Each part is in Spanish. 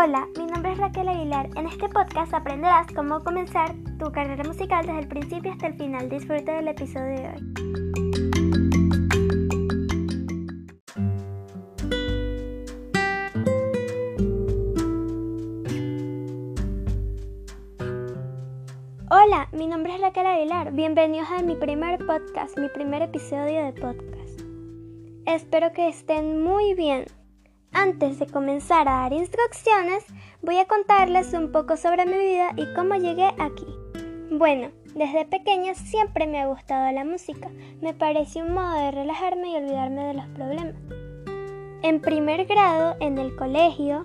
Hola, mi nombre es Raquel Aguilar. En este podcast aprenderás cómo comenzar tu carrera musical desde el principio hasta el final. Disfruta del episodio de hoy. Hola, mi nombre es Raquel Aguilar. Bienvenidos a mi primer podcast, mi primer episodio de podcast. Espero que estén muy bien. Antes de comenzar a dar instrucciones, voy a contarles un poco sobre mi vida y cómo llegué aquí. Bueno, desde pequeña siempre me ha gustado la música. Me parece un modo de relajarme y olvidarme de los problemas. En primer grado, en el colegio,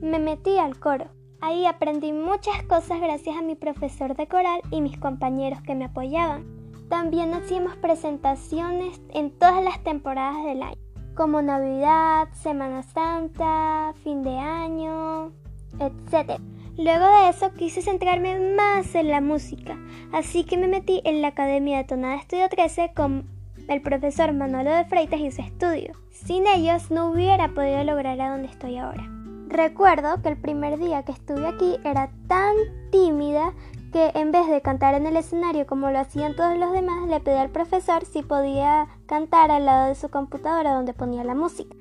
me metí al coro. Ahí aprendí muchas cosas gracias a mi profesor de coral y mis compañeros que me apoyaban. También hacíamos presentaciones en todas las temporadas del año como Navidad, Semana Santa, fin de año, etc. Luego de eso quise centrarme más en la música, así que me metí en la Academia de Tonada Estudio 13 con el profesor Manolo de Freitas y su estudio. Sin ellos no hubiera podido lograr a donde estoy ahora. Recuerdo que el primer día que estuve aquí era tan tímida que en vez de cantar en el escenario como lo hacían todos los demás, le pedí al profesor si podía cantar al lado de su computadora donde ponía la música.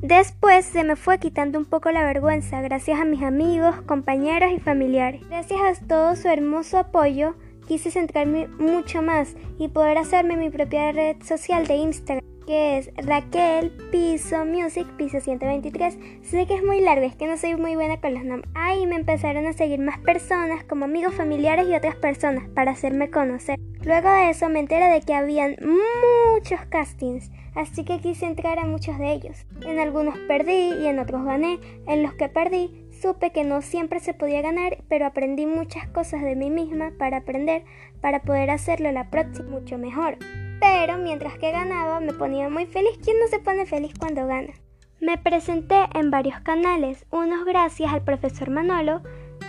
Después se me fue quitando un poco la vergüenza gracias a mis amigos, compañeros y familiares. Gracias a todo su hermoso apoyo, quise centrarme mucho más y poder hacerme mi propia red social de Instagram que es Raquel Piso Music Piso 123. Sé que es muy largo, es que no soy muy buena con los nombres. Ahí me empezaron a seguir más personas, como amigos, familiares y otras personas, para hacerme conocer. Luego de eso me enteré de que habían muchos castings, así que quise entrar a muchos de ellos. En algunos perdí y en otros gané. En los que perdí, supe que no siempre se podía ganar, pero aprendí muchas cosas de mí misma para aprender, para poder hacerlo la próxima mucho mejor pero mientras que ganaba me ponía muy feliz. ¿Quién no se pone feliz cuando gana? Me presenté en varios canales, unos gracias al profesor Manolo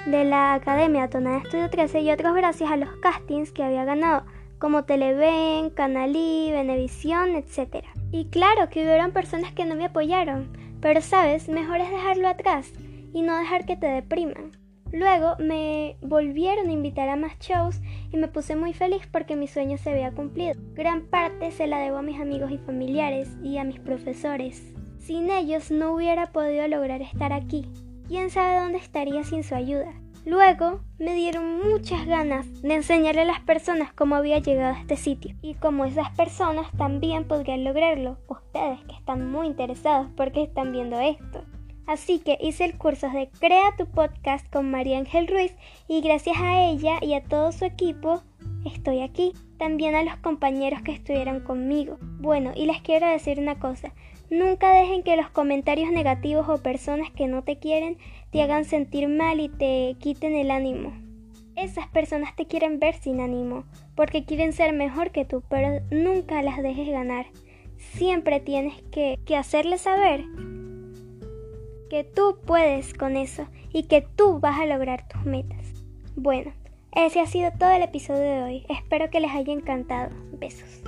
de la Academia Tonada Estudio 13 y otros gracias a los castings que había ganado, como Televen, Canalí, Venevisión, etc. Y claro que hubieron personas que no me apoyaron, pero sabes, mejor es dejarlo atrás y no dejar que te depriman. Luego me volvieron a invitar a más shows y me puse muy feliz porque mi sueño se había cumplido. Gran parte se la debo a mis amigos y familiares y a mis profesores. Sin ellos no hubiera podido lograr estar aquí. ¿Quién sabe dónde estaría sin su ayuda? Luego me dieron muchas ganas de enseñarle a las personas cómo había llegado a este sitio y cómo esas personas también podrían lograrlo. Ustedes que están muy interesados porque están viendo esto. Así que hice el curso de Crea tu podcast con María Ángel Ruiz y gracias a ella y a todo su equipo estoy aquí. También a los compañeros que estuvieron conmigo. Bueno, y les quiero decir una cosa. Nunca dejen que los comentarios negativos o personas que no te quieren te hagan sentir mal y te quiten el ánimo. Esas personas te quieren ver sin ánimo, porque quieren ser mejor que tú, pero nunca las dejes ganar. Siempre tienes que, que hacerles saber que tú puedes con eso y que tú vas a lograr tus metas. Bueno, ese ha sido todo el episodio de hoy. Espero que les haya encantado. Besos.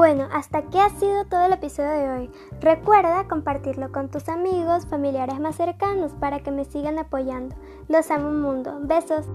Bueno, hasta aquí ha sido todo el episodio de hoy. Recuerda compartirlo con tus amigos, familiares más cercanos para que me sigan apoyando. Los amo un mundo. Besos.